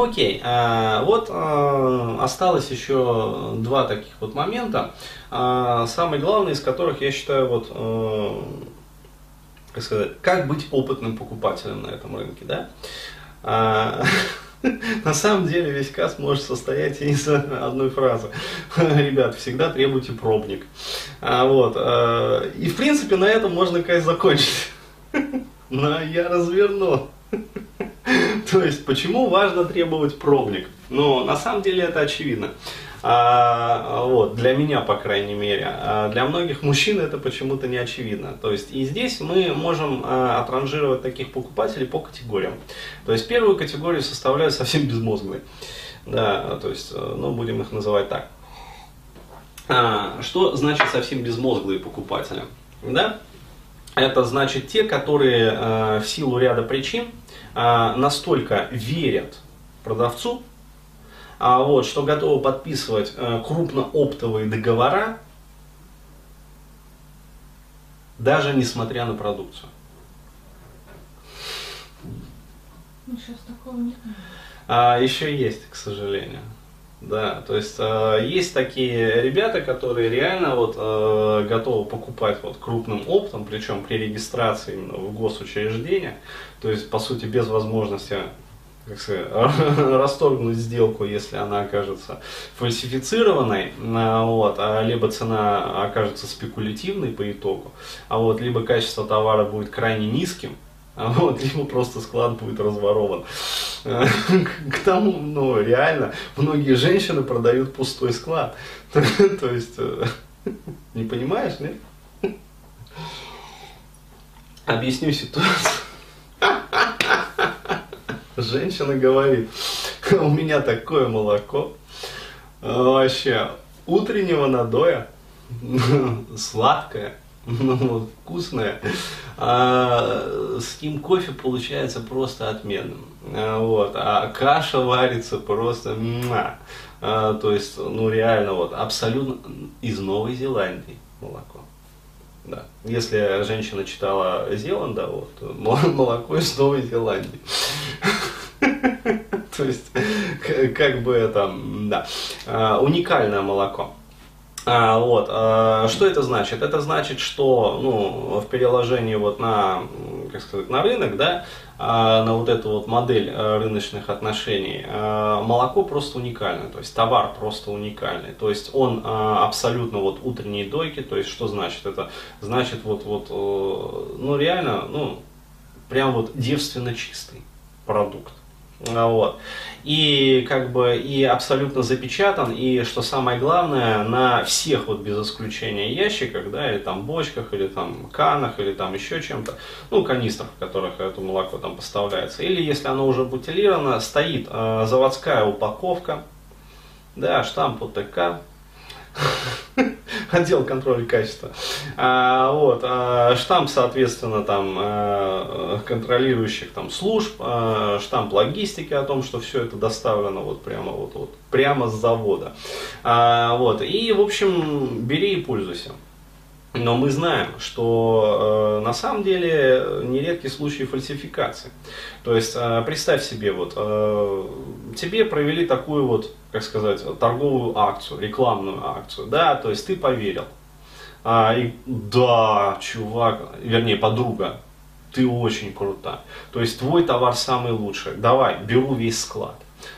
Ну окей, а, вот а, осталось еще два таких вот момента, а, самый главный из которых я считаю вот, как сказать, как быть опытным покупателем на этом рынке, да? На самом деле весь касс может состоять из одной фразы. Ребят, всегда требуйте пробник. Вот. И в принципе на этом можно кайс закончить. Но я разверну. То есть, почему важно требовать пробник? Ну, на самом деле это очевидно. А, вот, для меня, по крайней мере. А для многих мужчин это почему-то не очевидно. То есть, и здесь мы можем а, отранжировать таких покупателей по категориям. То есть, первую категорию составляют совсем безмозглые. Да, то есть, э, ну, будем их называть так. А, что значит совсем безмозглые покупатели? Да? Это значит те, которые э, в силу ряда причин а, настолько верят продавцу, а, вот, что готовы подписывать а, крупнооптовые договора, даже несмотря на продукцию. Ну, сейчас такого нет. А, еще есть, к сожалению. Да, то есть э, есть такие ребята, которые реально вот э, готовы покупать вот крупным оптом, причем при регистрации именно в госучреждение, то есть по сути без возможности как сказать, расторгнуть сделку, если она окажется фальсифицированной, а, вот, а либо цена окажется спекулятивной по итогу, а вот, либо качество товара будет крайне низким, а вот, либо просто склад будет разворован. К тому, ну, реально, многие женщины продают пустой склад. То есть, э, не понимаешь, нет? Объясню ситуацию. Женщина говорит, у меня такое молоко, вообще утреннего надоя, сладкое, ну, вкусное, а, с ним кофе получается просто отменным. А, вот, а каша варится просто, а, то есть, ну реально, вот, абсолютно из Новой Зеландии молоко. Да. Если женщина читала Зеланда, вот, молоко из Новой Зеландии. То есть, как бы это, да, а, уникальное молоко. А, вот, а, что это значит? Это значит, что ну, в переложении вот на, как сказать, на рынок, да, а, на вот эту вот модель а, рыночных отношений, а, молоко просто уникальное, то есть товар просто уникальный, то есть он абсолютно вот утренние дойки, то есть что значит? Это значит вот, вот э, ну реально, ну, прям вот девственно чистый продукт. Вот. И как бы и абсолютно запечатан, и что самое главное, на всех вот без исключения ящиках, да, или там бочках, или там канах, или там еще чем-то, ну, канистрах, в которых это молоко там поставляется, или если оно уже бутилировано, стоит э, заводская упаковка, да, штамп УТК, отдел контроля качества. А, вот, а, штамп, соответственно, там, а, контролирующих там, служб, а, штамп логистики о том, что все это доставлено вот прямо, вот, вот, прямо с завода. А, вот, и, в общем, бери и пользуйся. Но мы знаем, что э, на самом деле нередки случаи фальсификации. То есть э, представь себе, вот э, тебе провели такую вот, как сказать, торговую акцию, рекламную акцию, да, то есть ты поверил. А, и, да, чувак, вернее подруга, ты очень крута. То есть твой товар самый лучший. Давай, беру весь склад.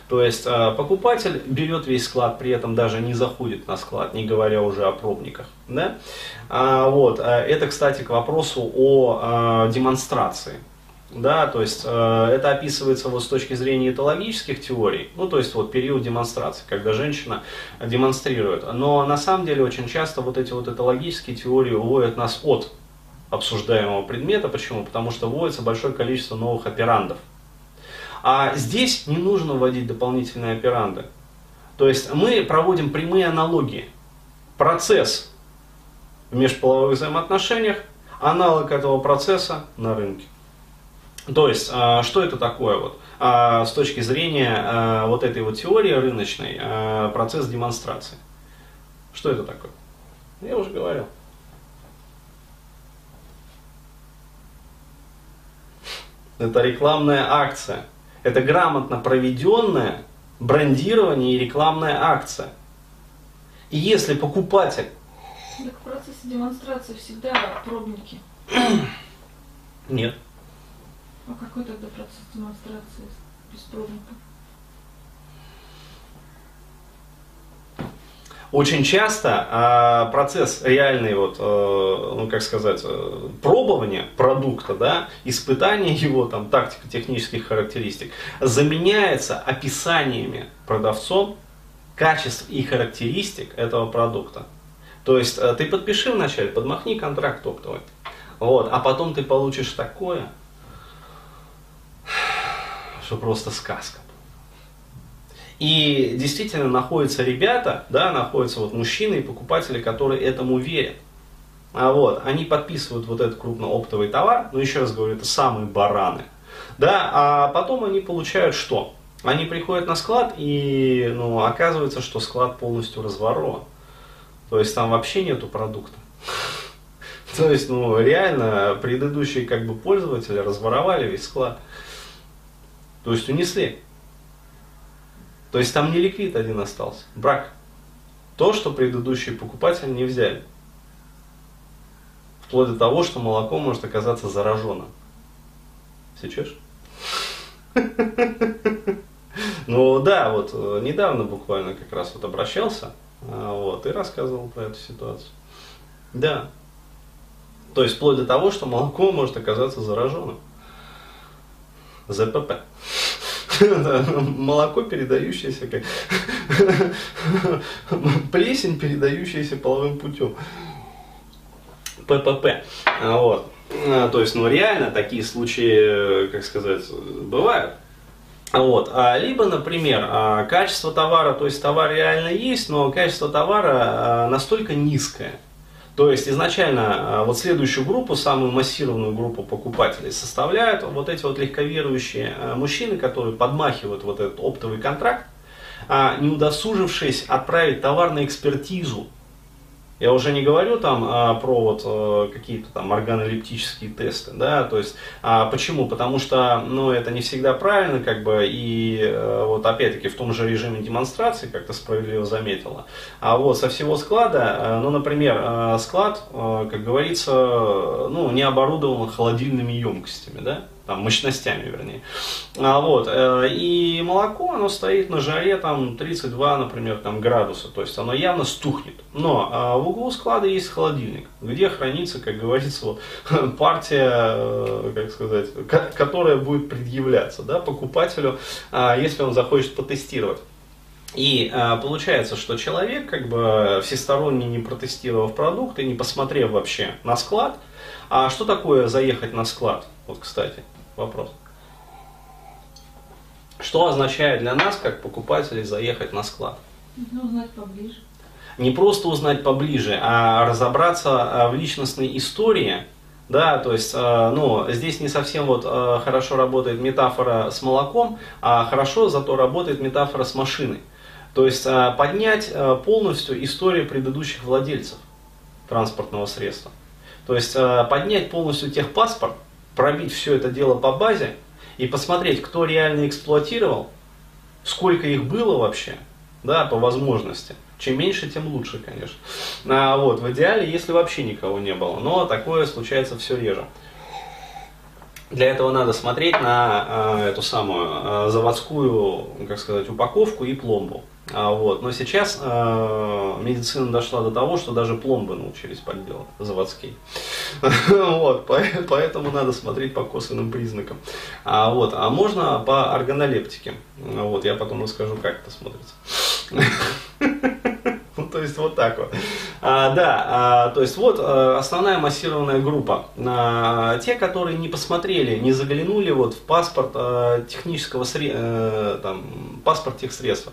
То есть э, покупатель берет весь склад, при этом даже не заходит на склад, не говоря уже о пробниках. Да? А, вот. Э, это, кстати, к вопросу о э, демонстрации. Да, то есть э, это описывается вот с точки зрения этологических теорий, ну то есть вот период демонстрации, когда женщина демонстрирует. Но на самом деле очень часто вот эти вот этологические теории уводят нас от обсуждаемого предмета. Почему? Потому что вводится большое количество новых операндов. А здесь не нужно вводить дополнительные операнды. То есть мы проводим прямые аналогии. Процесс в межполовых взаимоотношениях, аналог этого процесса на рынке. То есть, а, что это такое вот? А, с точки зрения а, вот этой вот теории рыночной, процесс демонстрации. Что это такое? Я уже говорил. Это рекламная акция Это грамотно проведенная брендирование и рекламная акция. И если покупатель... Так в процессе демонстрации всегда пробники. Нет. А какой тогда процесс демонстрации без пробников? Очень часто а, процесс реальный, вот, э, ну как сказать, э, пробования продукта, да, испытания его там тактико-технических характеристик заменяется описаниями продавцом качеств и характеристик этого продукта. То есть э, ты подпиши вначале, подмахни контракт оптовый, вот, а потом ты получишь такое, что просто сказка. И действительно находятся ребята, да, находятся вот мужчины и покупатели, которые этому верят. А вот, они подписывают вот этот крупнооптовый товар, но еще раз говорю, это самые бараны. Да, а потом они получают что? Они приходят на склад и ну, оказывается, что склад полностью разворован. То есть там вообще нету продукта. То есть, ну, реально, предыдущие как бы пользователи разворовали весь склад. То есть унесли. То есть там не ликвид один остался, брак. То, что предыдущие покупатели не взяли. Вплоть до того, что молоко может оказаться зараженным. Сечешь? Ну да, вот э, недавно буквально как раз вот обращался а, вот, и рассказывал про эту ситуацию. Да. То есть вплоть до того, что молоко может оказаться зараженным. ЗПП. Молоко, передающееся как плесень, передающаяся половым путем. ППП. Вот. А, то есть, ну реально такие случаи, как сказать, бывают. Вот. А, либо, например, а, качество товара, то есть товар реально есть, но качество товара настолько низкое, то есть изначально а, вот следующую группу, самую массированную группу покупателей составляют вот эти вот легковерующие а, мужчины, которые подмахивают вот этот оптовый контракт, а, не удосужившись отправить товар на экспертизу я уже не говорю там а, про вот а, какие-то там органолептические тесты, да, то есть а, почему? Потому что, ну, это не всегда правильно, как бы, и а, вот опять-таки в том же режиме демонстрации, как ты справедливо заметила, а вот со всего склада, а, ну, например, а, склад, а, как говорится, ну, не оборудован холодильными емкостями, да, там, мощностями, вернее. А, вот, э, и молоко, оно стоит на жаре там 32, например, там, градуса, то есть оно явно стухнет. Но а, в углу склада есть холодильник, где хранится, как говорится, вот, партия, э, как сказать, которая будет предъявляться да, покупателю, а, если он захочет потестировать. И э, получается, что человек, как бы всесторонне не протестировав продукт и не посмотрев вообще на склад, а что такое заехать на склад? Вот, кстати, вопрос. Что означает для нас, как покупателей, заехать на склад? Нужно узнать поближе. Не просто узнать поближе, а разобраться в личностной истории, да, то есть, ну, здесь не совсем вот хорошо работает метафора с молоком, а хорошо зато работает метафора с машиной. То есть поднять полностью историю предыдущих владельцев транспортного средства. То есть поднять полностью техпаспорт, пробить все это дело по базе и посмотреть, кто реально эксплуатировал, сколько их было вообще, да, по возможности. Чем меньше, тем лучше, конечно. А, вот, в идеале, если вообще никого не было. Но такое случается все реже. Для этого надо смотреть на э, эту самую э, заводскую, как сказать, упаковку и пломбу. А, вот. Но сейчас э, медицина дошла до того, что даже пломбы научились подделать заводские. вот, поэтому надо смотреть по косвенным признакам. А, вот, а можно по органолептике. Вот, я потом расскажу, как это смотрится. Ну, то есть вот так вот. А, да, а, то есть вот а, основная массированная группа. А, те, которые не посмотрели, не заглянули вот в паспорт а, технического средства, а, там, паспорт тех средств.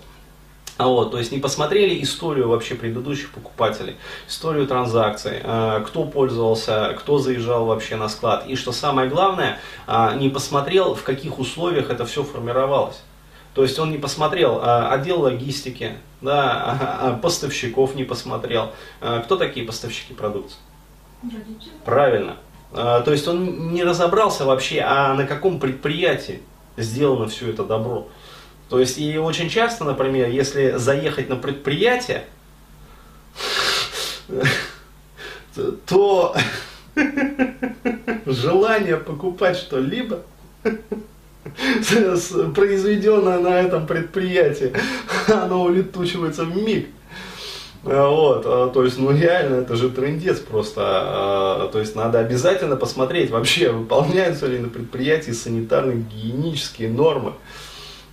А вот, то есть не посмотрели историю вообще предыдущих покупателей, историю транзакций, а, кто пользовался, кто заезжал вообще на склад. И что самое главное, а, не посмотрел, в каких условиях это все формировалось. То есть он не посмотрел а, отдел логистики, да, а, поставщиков не посмотрел. Кто такие поставщики продукции? Родители. Правильно. То есть он не разобрался вообще, а на каком предприятии сделано все это добро. То есть и очень часто, например, если заехать на предприятие, то желание покупать что-либо произведенное на этом предприятии, оно улетучивается в миг. Вот, а, то есть, ну реально, это же трендец просто. А, то есть, надо обязательно посмотреть вообще, выполняются ли на предприятии санитарно-гигиенические нормы.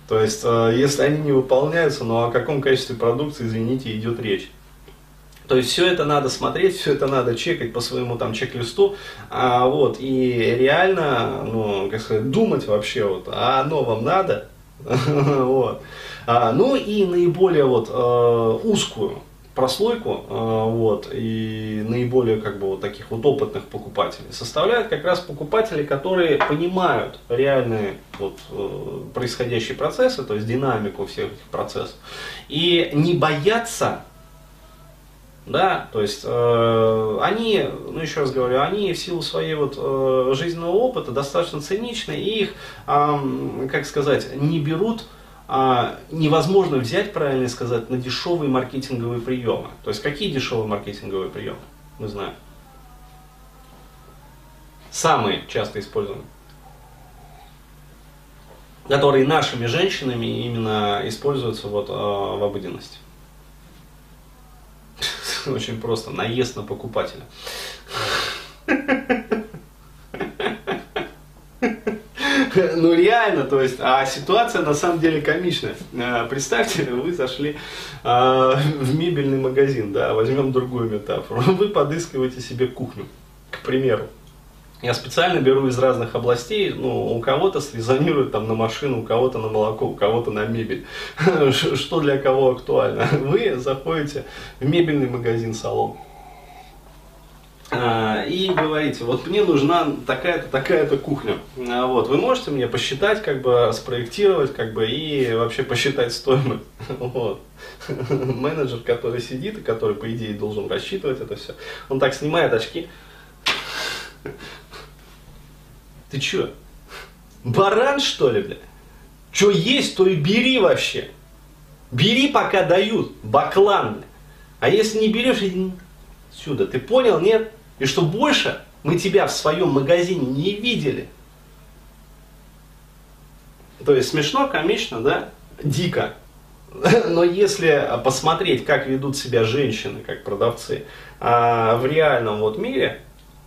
То есть, а, если они не выполняются, ну о каком качестве продукции, извините, идет речь. То есть все это надо смотреть, все это надо чекать по своему там чек-листу, а, вот, и реально, ну, как сказать, думать вообще, вот, а оно вам надо, вот. А, ну и наиболее вот э, узкую прослойку, э, вот, и наиболее как бы вот таких вот опытных покупателей. Составляют как раз покупатели, которые понимают реальные вот э, происходящие процессы, то есть динамику всех этих процессов, и не боятся да, то есть э, они, ну еще раз говорю, они в силу своего вот, э, жизненного опыта достаточно циничны, и их, э, как сказать, не берут, э, невозможно взять, правильно сказать, на дешевые маркетинговые приемы. То есть какие дешевые маркетинговые приемы? Мы знаем. Самые часто используемые которые нашими женщинами именно используются вот, э, в обыденности. Очень просто. Наезд на покупателя. Ну реально, то есть, а ситуация на самом деле комичная. А, представьте, вы зашли а, в мебельный магазин, да, возьмем другую метафору. Вы подыскиваете себе кухню, к примеру. Я специально беру из разных областей, ну, у кого-то срезонирует там на машину, у кого-то на молоко, у кого-то на мебель. Что для кого актуально. Вы заходите в мебельный магазин салон и говорите, вот мне нужна такая-то, такая-то кухня. А, вот, вы можете мне посчитать, как бы спроектировать, как бы и вообще посчитать стоимость. Вот. Менеджер, который сидит и который, по идее, должен рассчитывать это все, он так снимает очки, ты чё? Баран, что ли, бля? Что есть, то и бери вообще. Бери, пока дают. Баклан, бля. А если не берешь, сюда. Ты понял, нет? И что больше мы тебя в своем магазине не видели. То есть смешно, комично, да? Дико. Но если посмотреть, как ведут себя женщины, как продавцы, а, в реальном вот мире,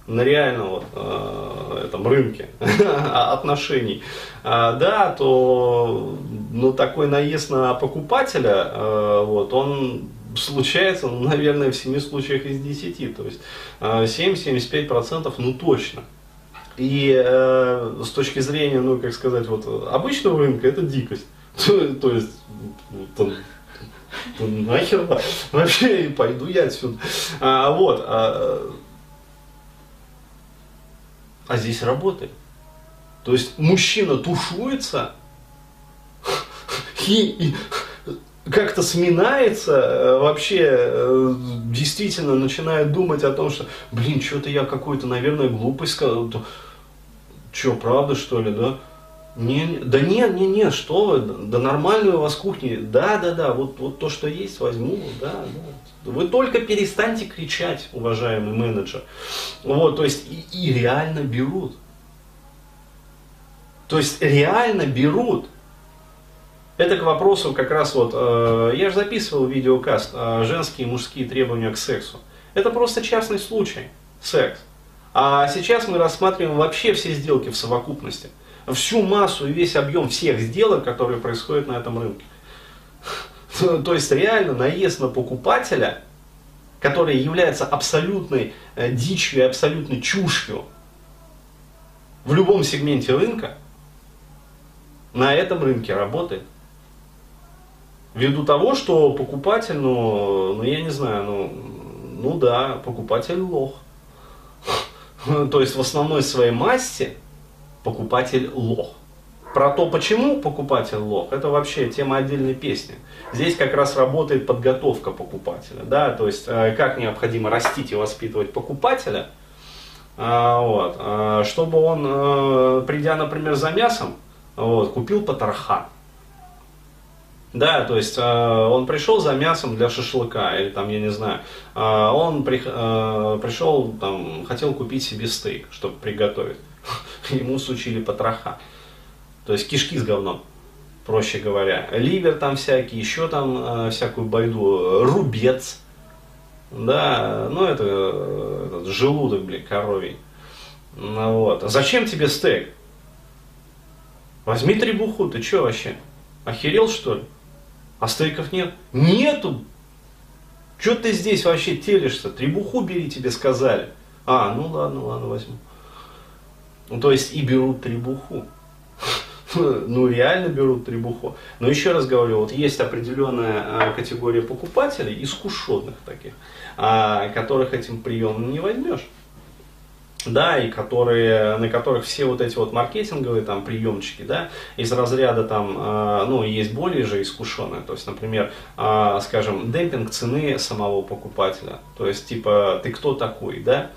на реальном вот, э, этом рынке отношений, э, да, то ну, такой наезд на покупателя, вот, он случается, ну, наверное, в 7 случаях из 10, то есть э, 7-75% ну точно. И э, с точки зрения, ну, как сказать, вот обычного рынка это дикость. То, то есть, там, нахер вообще пойду я отсюда. А, вот. А, а здесь работает. То есть мужчина тушуется и, и как-то сминается, э, вообще э, действительно начинает думать о том, что, блин, что-то я какую-то, наверное, глупость сказал. Что, правда, что ли, да? Не, да нет, не, не, что вы, да нормальная у вас кухня, да, да, да, вот, вот то, что есть, возьму, да, да. Вы только перестаньте кричать, уважаемый менеджер. Вот, то есть и, и реально берут. То есть реально берут. Это к вопросу как раз вот, э, я же записывал видеокаст э, женские и мужские требования к сексу. Это просто частный случай, секс. А сейчас мы рассматриваем вообще все сделки в совокупности всю массу и весь объем всех сделок, которые происходят на этом рынке. То есть реально наезд на покупателя, который является абсолютной э, дичью и абсолютной чушью в любом сегменте рынка, на этом рынке работает. Ввиду того, что покупатель, ну, ну я не знаю, ну, ну да, покупатель лох. То есть в основной своей массе покупатель лох. Про то, почему покупатель лох, это вообще тема отдельной песни. Здесь как раз работает подготовка покупателя, да, то есть э, как необходимо растить и воспитывать покупателя, э, вот, э, чтобы он, придя, например, за мясом, вот, купил потроха. Да, то есть э, он пришел за мясом для шашлыка, или там, я не знаю, э, он при, э, пришел, там, хотел купить себе стейк, чтобы приготовить. Ему сучили потроха. То есть кишки с говном, проще говоря. Ливер там всякий, еще там э, всякую байду, рубец. Да, ну это, этот желудок, блин, коровий. Ну, вот. А зачем тебе стейк? Возьми требуху, ты что вообще? Охерел что ли? А стейков нет? Нету! Че ты здесь вообще телишься? Требуху бери, тебе сказали. А, ну ладно, ладно, возьму. Ну, то есть и берут требуху. Ну, реально берут требуху. Но еще раз говорю, вот есть определенная а, категория покупателей, искушенных таких, а, которых этим приемом не возьмешь да, и которые, на которых все вот эти вот маркетинговые там приемчики, да, из разряда там, э, ну, есть более же искушенные, то есть, например, э, скажем, демпинг цены самого покупателя, то есть, типа, ты кто такой, да,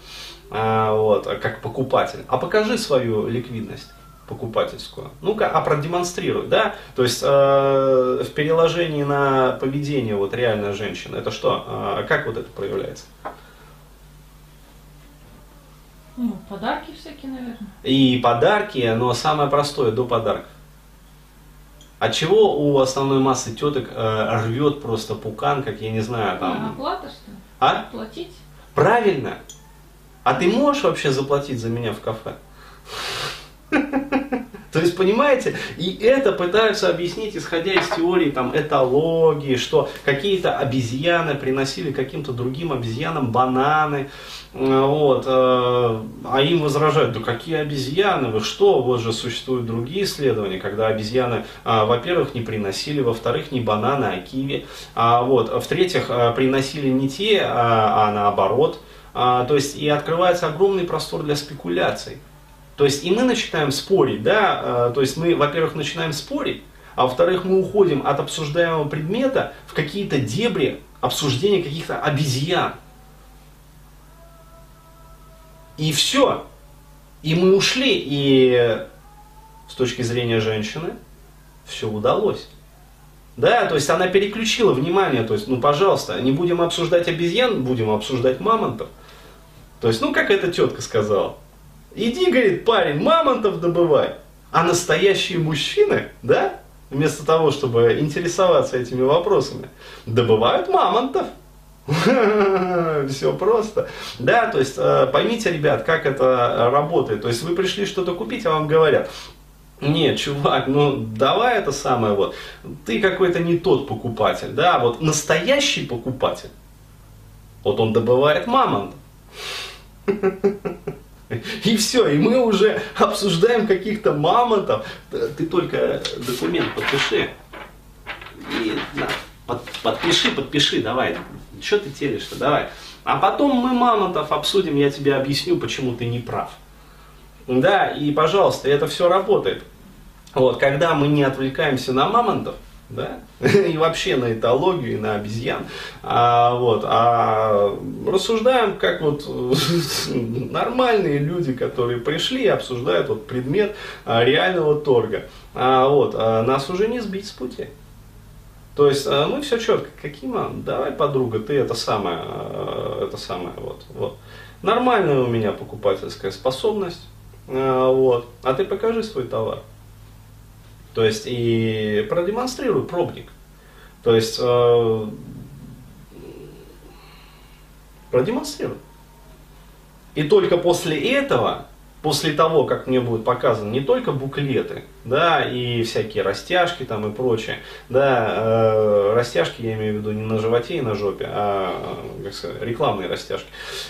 э, вот, как покупатель, а покажи свою ликвидность покупательскую. Ну-ка, а продемонстрируй, да? То есть э, в переложении на поведение вот реальной женщины, это что? Э, как вот это проявляется? Ну, подарки всякие, наверное. И подарки, но самое простое до подарков. От чего у основной массы теток э, рвет просто пукан, как я не знаю, там. А, оплата что ли? А? Платить? Правильно. А ты можешь вообще заплатить за меня в кафе? То есть, понимаете, и это пытаются объяснить, исходя из теории там, этологии, что какие-то обезьяны приносили каким-то другим обезьянам бананы, вот, э, а им возражают, да какие обезьяны, вы что, вот же существуют другие исследования, когда обезьяны, а, во-первых, не приносили, во-вторых, не бананы, а киви, а, вот, в-третьих, приносили не те, а, наоборот, то есть и открывается огромный простор для спекуляций. То есть и мы начинаем спорить, да, э, то есть мы, во-первых, начинаем спорить, а во-вторых, мы уходим от обсуждаемого предмета в какие-то дебри обсуждения каких-то обезьян. И все. И мы ушли, и с точки зрения женщины все удалось. Да, то есть она переключила внимание, то есть, ну, пожалуйста, не будем обсуждать обезьян, будем обсуждать мамонтов. То есть, ну, как эта тетка сказала, Иди, говорит, парень, мамонтов добывай. А настоящие мужчины, да, вместо того, чтобы интересоваться этими вопросами, добывают мамонтов. Все просто. Да, то есть э, поймите, ребят, как это работает. То есть вы пришли что-то купить, а вам говорят, нет, чувак, ну давай это самое вот. Ты какой-то не тот покупатель, да, вот настоящий покупатель, вот он добывает мамонт. И все, и мы уже обсуждаем каких-то мамонтов. Ты только документ подпиши. И, да, под, подпиши, подпиши, давай. Что ты телишь-то, давай. А потом мы мамонтов обсудим, я тебе объясню, почему ты не прав. Да, и пожалуйста, это все работает. Вот, когда мы не отвлекаемся на мамонтов, да, и вообще на этологию, и на обезьян, а, вот, а рассуждаем как вот нормальные люди, которые пришли и обсуждают вот предмет а, реального торга. А, вот, а нас уже не сбить с пути. То есть а, мы все четко, какима, давай, подруга, ты это самое, а, это самое, вот, вот. Нормальная у меня покупательская способность, а, вот, а ты покажи свой товар. То есть и продемонстрируй пробник. То есть э, продемонстрируй. И только после этого, после того, как мне будут показаны не только буклеты, да, и всякие растяжки там и прочее, да, э, растяжки я имею в виду не на животе и на жопе, а как сказать, рекламные растяжки,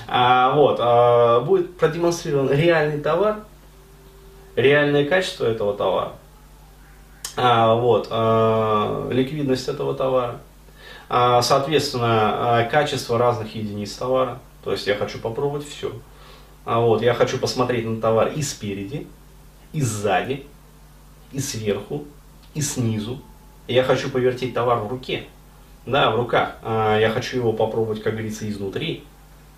а, вот, а, будет продемонстрирован реальный товар, реальное качество этого товара, а, вот, а, ликвидность этого товара, а, соответственно, а, качество разных единиц товара. То есть я хочу попробовать все. А вот, я хочу посмотреть на товар и спереди, и сзади, и сверху, и снизу. Я хочу повертеть товар в руке. Да, в руках. А, я хочу его попробовать, как говорится, изнутри.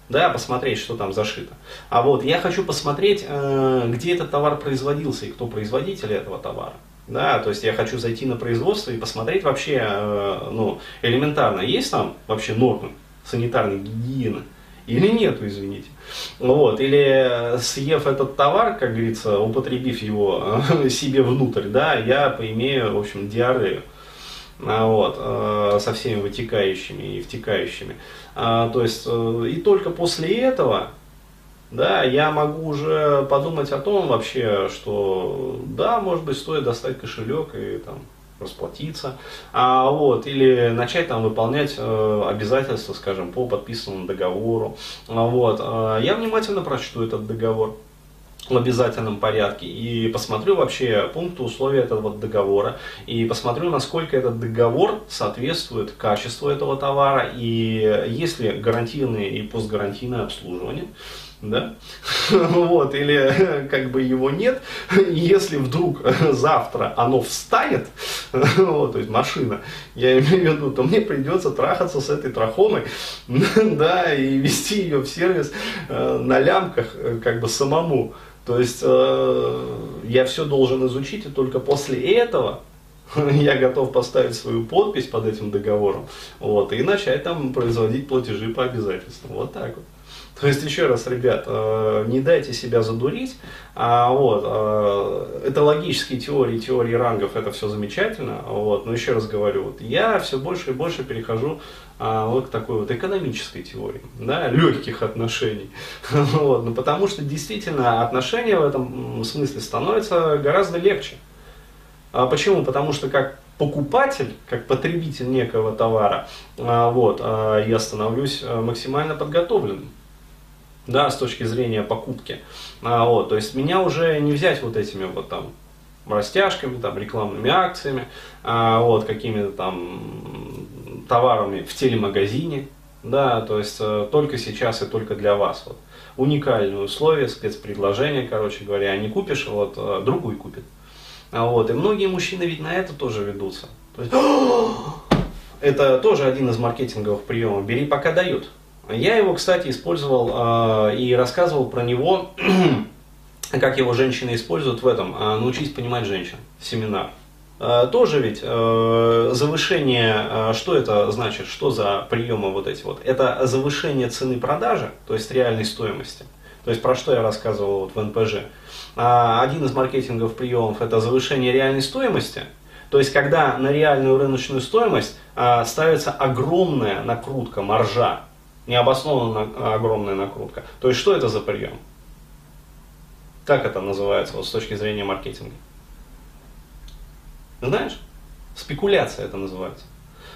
Да, посмотреть, что там зашито. А вот я хочу посмотреть, э, где этот товар производился и кто производитель этого товара. Да, то есть я хочу зайти на производство и посмотреть вообще, э, ну, элементарно, есть там вообще нормы санитарной гигиены или нету, извините. Вот, или съев этот товар, как говорится, употребив его э, себе внутрь, да, я поимею, в общем, диарею. А, вот, э, со всеми вытекающими и втекающими. А, то есть, э, и только после этого да, я могу уже подумать о том вообще, что да, может быть, стоит достать кошелек и там расплатиться, а, вот, или начать там выполнять э, обязательства, скажем, по подписанному договору. А, вот, э, я внимательно прочту этот договор в обязательном порядке и посмотрю вообще пункты условия этого договора и посмотрю, насколько этот договор соответствует качеству этого товара и есть ли гарантийное и постгарантийное обслуживание да, вот, или как бы его нет, если вдруг завтра оно встанет, вот, то есть машина, я имею в виду, то мне придется трахаться с этой трахомой, да, и вести ее в сервис э, на лямках, э, как бы самому, то есть э, я все должен изучить, и только после этого я готов поставить свою подпись под этим договором, вот, и начать там производить платежи по обязательствам, вот так вот. То есть, еще раз, ребят, э, не дайте себя задурить. А, вот, э, это логические теории, теории рангов, это все замечательно. Вот, но еще раз говорю, вот, я все больше и больше перехожу а, вот к такой вот экономической теории, да, легких отношений. Вот, ну, потому что действительно отношения в этом смысле становятся гораздо легче. А почему? Потому что как покупатель, как потребитель некого товара, а, вот, я становлюсь максимально подготовленным да, с точки зрения покупки. А, вот, то есть меня уже не взять вот этими вот там растяжками, там, рекламными акциями, а, вот, какими-то там товарами в телемагазине, да, то есть а, только сейчас и только для вас. Вот. Уникальные условия, спецпредложения, короче говоря, не купишь, вот а, другой купит. А, вот, и многие мужчины ведь на это тоже ведутся. То есть, это тоже один из маркетинговых приемов. Бери, пока дают. Я его, кстати, использовал э, и рассказывал про него, как его женщины используют в этом, э, научись понимать женщин, семинар. Э, тоже ведь э, завышение, э, что это значит, что за приемы вот эти вот? Это завышение цены продажи, то есть реальной стоимости. То есть про что я рассказывал вот в НПЖ. Э, один из маркетинговых приемов это завышение реальной стоимости. То есть когда на реальную рыночную стоимость э, ставится огромная накрутка, маржа, необоснованно огромная накрутка. То есть что это за прием? Как это называется вот, с точки зрения маркетинга? Знаешь? Спекуляция это называется.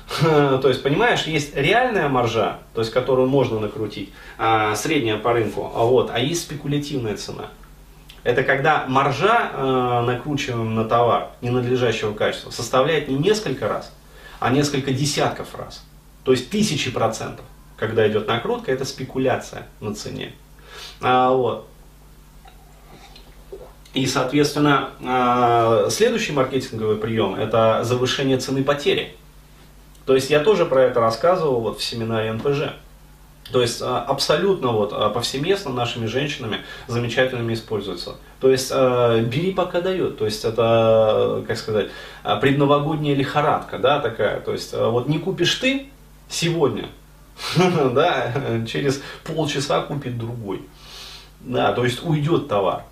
То есть, понимаешь, есть реальная маржа, то есть, которую можно накрутить, а, средняя по рынку, а, вот, а есть спекулятивная цена. Это когда маржа, э, накручиваемая на товар ненадлежащего качества, составляет не несколько раз, а несколько десятков раз. То есть тысячи процентов когда идет накрутка, это спекуляция на цене. А, вот. И, соответственно, а, следующий маркетинговый прием – это завышение цены потери. То есть я тоже про это рассказывал вот в семинаре НПЖ. То есть а, абсолютно вот а, повсеместно нашими женщинами замечательными используется. То есть бери пока дает. То есть это, как сказать, предновогодняя лихорадка, да, такая. То есть вот не купишь ты сегодня, да, через полчаса купит другой. Да, то есть уйдет товар.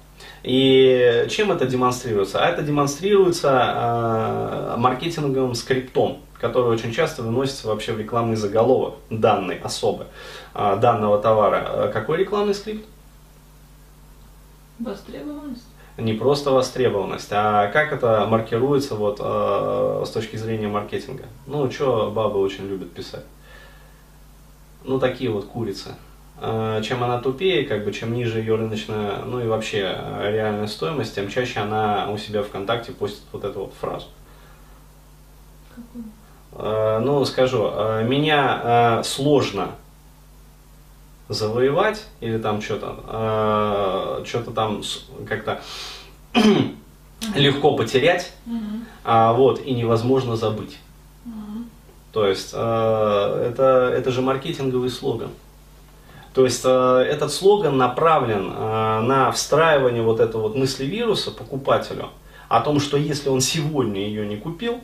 И чем это демонстрируется? А это демонстрируется э, маркетинговым скриптом, который очень часто выносится вообще в рекламный заголовок данной особы, э, данного товара. Какой рекламный скрипт? Востребованность. Не просто востребованность, а как это маркируется вот, э, с точки зрения маркетинга. Ну, что бабы очень любят писать ну, такие вот курицы. А, чем она тупее, как бы, чем ниже ее рыночная, ну и вообще а, реальная стоимость, тем чаще она у себя ВКонтакте постит вот эту вот фразу. Какую? Ну, скажу, меня сложно завоевать или там что-то, что-то там как-то легко потерять, а вот, и невозможно забыть. То есть э, это, это же маркетинговый слоган. То есть э, этот слоган направлен э, на встраивание вот этого вот мысли вируса покупателю о том, что если он сегодня ее не купил,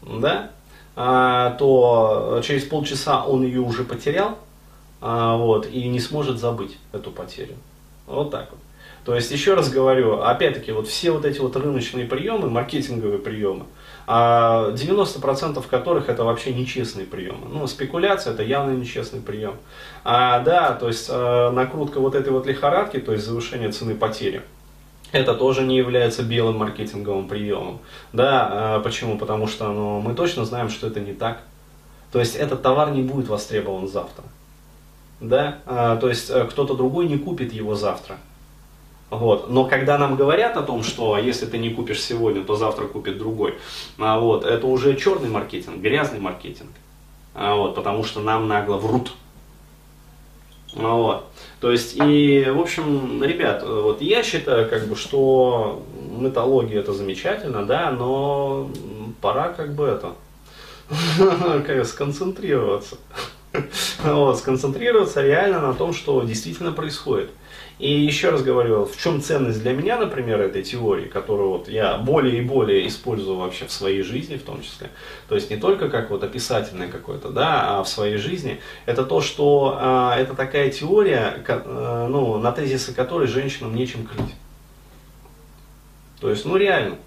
да, то через полчаса он ее уже потерял, вот, и не сможет забыть эту потерю. Вот так вот. То есть, еще раз говорю, опять-таки, вот все вот эти вот рыночные приемы, маркетинговые приемы, 90% а, которых это вообще нечестные приемы. Ну, спекуляция это явно нечестный прием. А, да, то есть а, накрутка вот этой вот лихорадки, то есть завышение цены потери. Это тоже не является белым маркетинговым приемом. Да, а, почему? Потому что ну, мы точно знаем, что это не так. То есть этот товар не будет востребован завтра. Да, а, то есть кто-то другой не купит его завтра. Вот. Но когда нам говорят о том, что если ты не купишь сегодня, то завтра купит другой, а, вот, это уже черный маркетинг, грязный маркетинг. А, вот, потому что нам нагло врут. А, вот. То есть, и, в общем, ребят, вот я считаю, как бы, что металлогия это замечательно, да, но пора как бы это, сконцентрироваться. Вот, сконцентрироваться реально на том, что действительно происходит. И еще раз говорю, в чем ценность для меня, например, этой теории, которую вот я более и более использую вообще в своей жизни в том числе, то есть не только как вот описательное какое-то, да, а в своей жизни, это то, что э, это такая теория, э, ну, на тезисы которой женщинам нечем крыть. То есть, ну реально,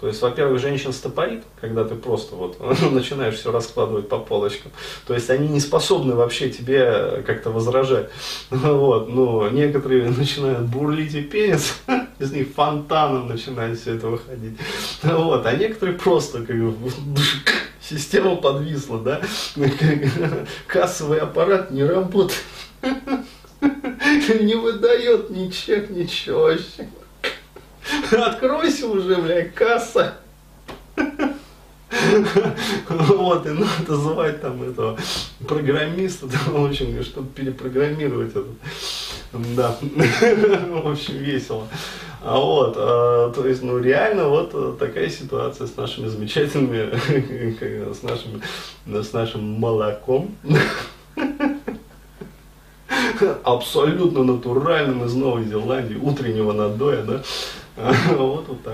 то есть, во-первых, женщин стопорит, когда ты просто вот начинаешь все раскладывать по полочкам. То есть они не способны вообще тебе как-то возражать. Вот, ну, некоторые начинают бурлить и пенис, из них фонтаном начинает все это выходить. Вот, а некоторые просто как бы система подвисла, да, кассовый аппарат не работает, не выдает ни чек, ничего вообще. Откройся уже, блядь, касса. Вот, и надо звать там этого программиста, там, в общем, чтобы перепрограммировать это. Да, в общем, весело. А вот, а, то есть, ну, реально, вот такая ситуация с нашими замечательными, с нашим, с нашим молоком. Абсолютно натуральным из Новой Зеландии, утреннего надоя, да. Вот, вот так.